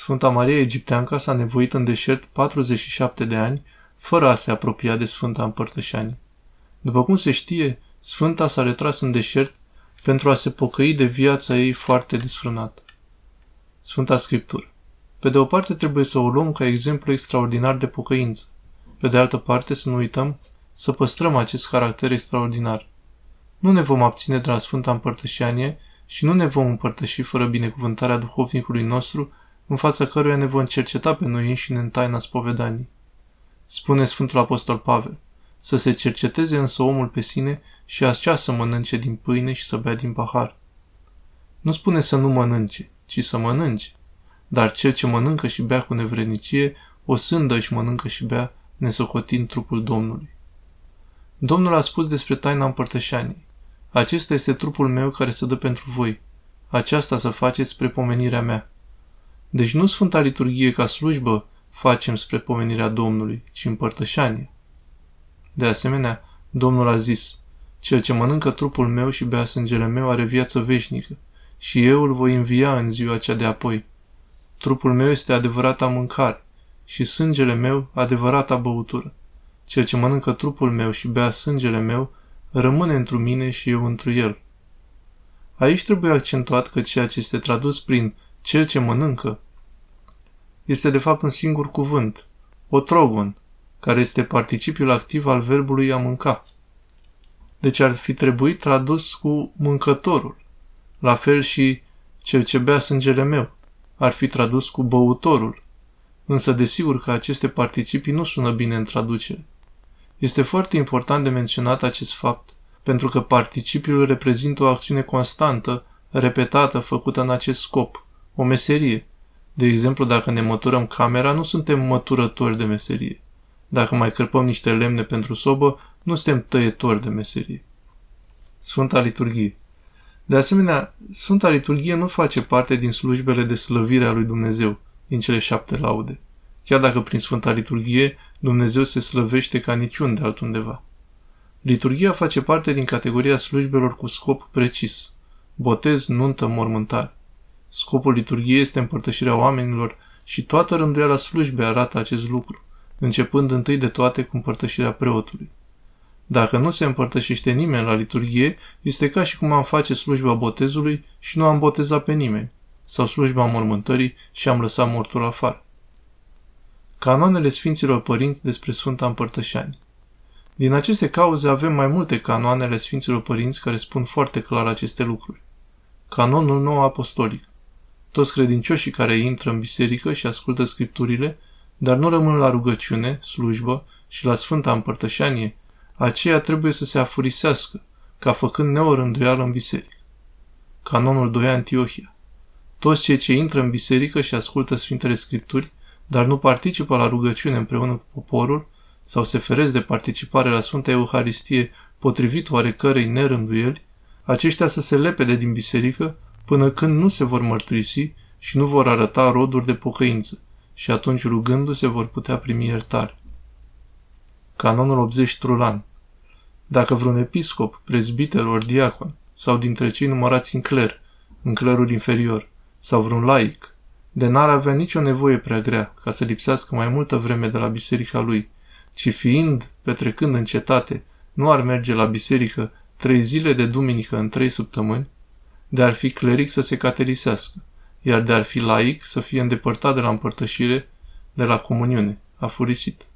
Sfânta Maria Egipteanca s-a nevoit în deșert 47 de ani, fără a se apropia de Sfânta Împărtășanie. După cum se știe, Sfânta s-a retras în deșert pentru a se pocăi de viața ei foarte desfrânată. Sfânta Scriptură Pe de o parte trebuie să o luăm ca exemplu extraordinar de pocăință. Pe de altă parte să nu uităm să păstrăm acest caracter extraordinar. Nu ne vom abține de la Sfânta Împărtășanie și nu ne vom împărtăși fără binecuvântarea duhovnicului nostru în fața căruia ne vom cerceta pe noi înșine în taina spovedanii. Spune Sfântul Apostol Pavel, să se cerceteze însă omul pe sine și acea să mănânce din pâine și să bea din pahar. Nu spune să nu mănânce, ci să mănânce. Dar cel ce mănâncă și bea cu nevrednicie, o sândă își mănâncă și bea, nesocotind trupul Domnului. Domnul a spus despre taina împărtășanii. Acesta este trupul meu care se dă pentru voi. Aceasta să faceți spre pomenirea mea. Deci nu Sfânta Liturghie ca slujbă facem spre pomenirea Domnului, ci împărtășanie. De asemenea, Domnul a zis, Cel ce mănâncă trupul meu și bea sângele meu are viață veșnică și eu îl voi învia în ziua cea de apoi. Trupul meu este adevărata mâncare și sângele meu adevărata băutură. Cel ce mănâncă trupul meu și bea sângele meu rămâne întru mine și eu întru el. Aici trebuie accentuat că ceea ce este tradus prin cel ce mănâncă este de fapt un singur cuvânt, otrogon, care este participiul activ al verbului a mânca. Deci ar fi trebuit tradus cu mâncătorul. La fel și cel ce bea sângele meu ar fi tradus cu băutorul. Însă desigur că aceste participii nu sună bine în traducere. Este foarte important de menționat acest fapt, pentru că participiul reprezintă o acțiune constantă, repetată, făcută în acest scop, o meserie. De exemplu, dacă ne măturăm camera, nu suntem măturători de meserie. Dacă mai cărpăm niște lemne pentru sobă, nu suntem tăietori de meserie. Sfânta Liturghie De asemenea, Sfânta Liturghie nu face parte din slujbele de slăvire a lui Dumnezeu, din cele șapte laude. Chiar dacă prin Sfânta Liturghie Dumnezeu se slăvește ca niciun de altundeva. Liturgia face parte din categoria slujbelor cu scop precis. Botez, nuntă, mormântare. Scopul liturgiei este împărtășirea oamenilor și toată rânduiala slujbei arată acest lucru, începând întâi de toate cu împărtășirea preotului. Dacă nu se împărtășește nimeni la liturghie, este ca și cum am face slujba botezului și nu am botezat pe nimeni, sau slujba mormântării și am lăsat mortul afară. Canoanele Sfinților Părinți despre Sfânta Împărtășanie Din aceste cauze avem mai multe canoanele Sfinților Părinți care spun foarte clar aceste lucruri. Canonul nou apostolic. Toți credincioșii care intră în biserică și ascultă scripturile, dar nu rămân la rugăciune, slujbă și la Sfânta Împărtășanie, aceia trebuie să se afurisească, ca făcând neorânduială în biserică. Canonul 2 Antiohia Toți cei ce intră în biserică și ascultă Sfintele Scripturi, dar nu participă la rugăciune împreună cu poporul, sau se feresc de participare la Sfânta Euharistie potrivit oarecărei nerânduieli, aceștia să se lepede din biserică până când nu se vor mărturisi și nu vor arăta roduri de pocăință și atunci rugându-se vor putea primi iertare. Canonul 80 Trulan Dacă vreun episcop, prezbiter ori diacon sau dintre cei numărați în cler, în clerul inferior, sau vreun laic, de n-ar avea nicio nevoie prea grea ca să lipsească mai multă vreme de la biserica lui, ci fiind, petrecând în cetate, nu ar merge la biserică trei zile de duminică în trei săptămâni, de ar fi cleric să se catelisească, iar de ar fi laic să fie îndepărtat de la împărtășire, de la comuniune, afurisit.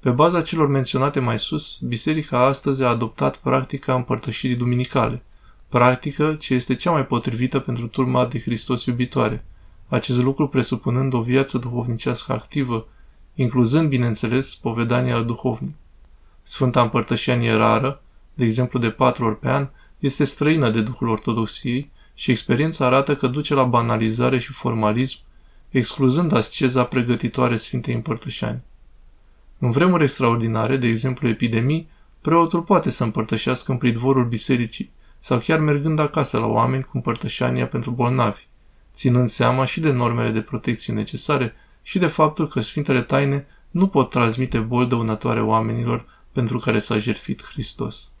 Pe baza celor menționate mai sus, biserica astăzi a adoptat practica împărtășirii duminicale, practică ce este cea mai potrivită pentru turma de Hristos iubitoare, acest lucru presupunând o viață duhovnicească activă, incluzând, bineînțeles, povedania al duhovnic. Sfânta Împărtășanie rară, de exemplu de patru ori pe an, este străină de Duhul Ortodoxiei și experiența arată că duce la banalizare și formalism, excluzând asceza pregătitoare Sfintei Împărtășani. În vremuri extraordinare, de exemplu epidemii, preotul poate să împărtășească în pridvorul bisericii sau chiar mergând acasă la oameni cu împărtășania pentru bolnavi, ținând seama și de normele de protecție necesare și de faptul că Sfintele Taine nu pot transmite boli dăunătoare oamenilor pentru care s-a jertfit Hristos.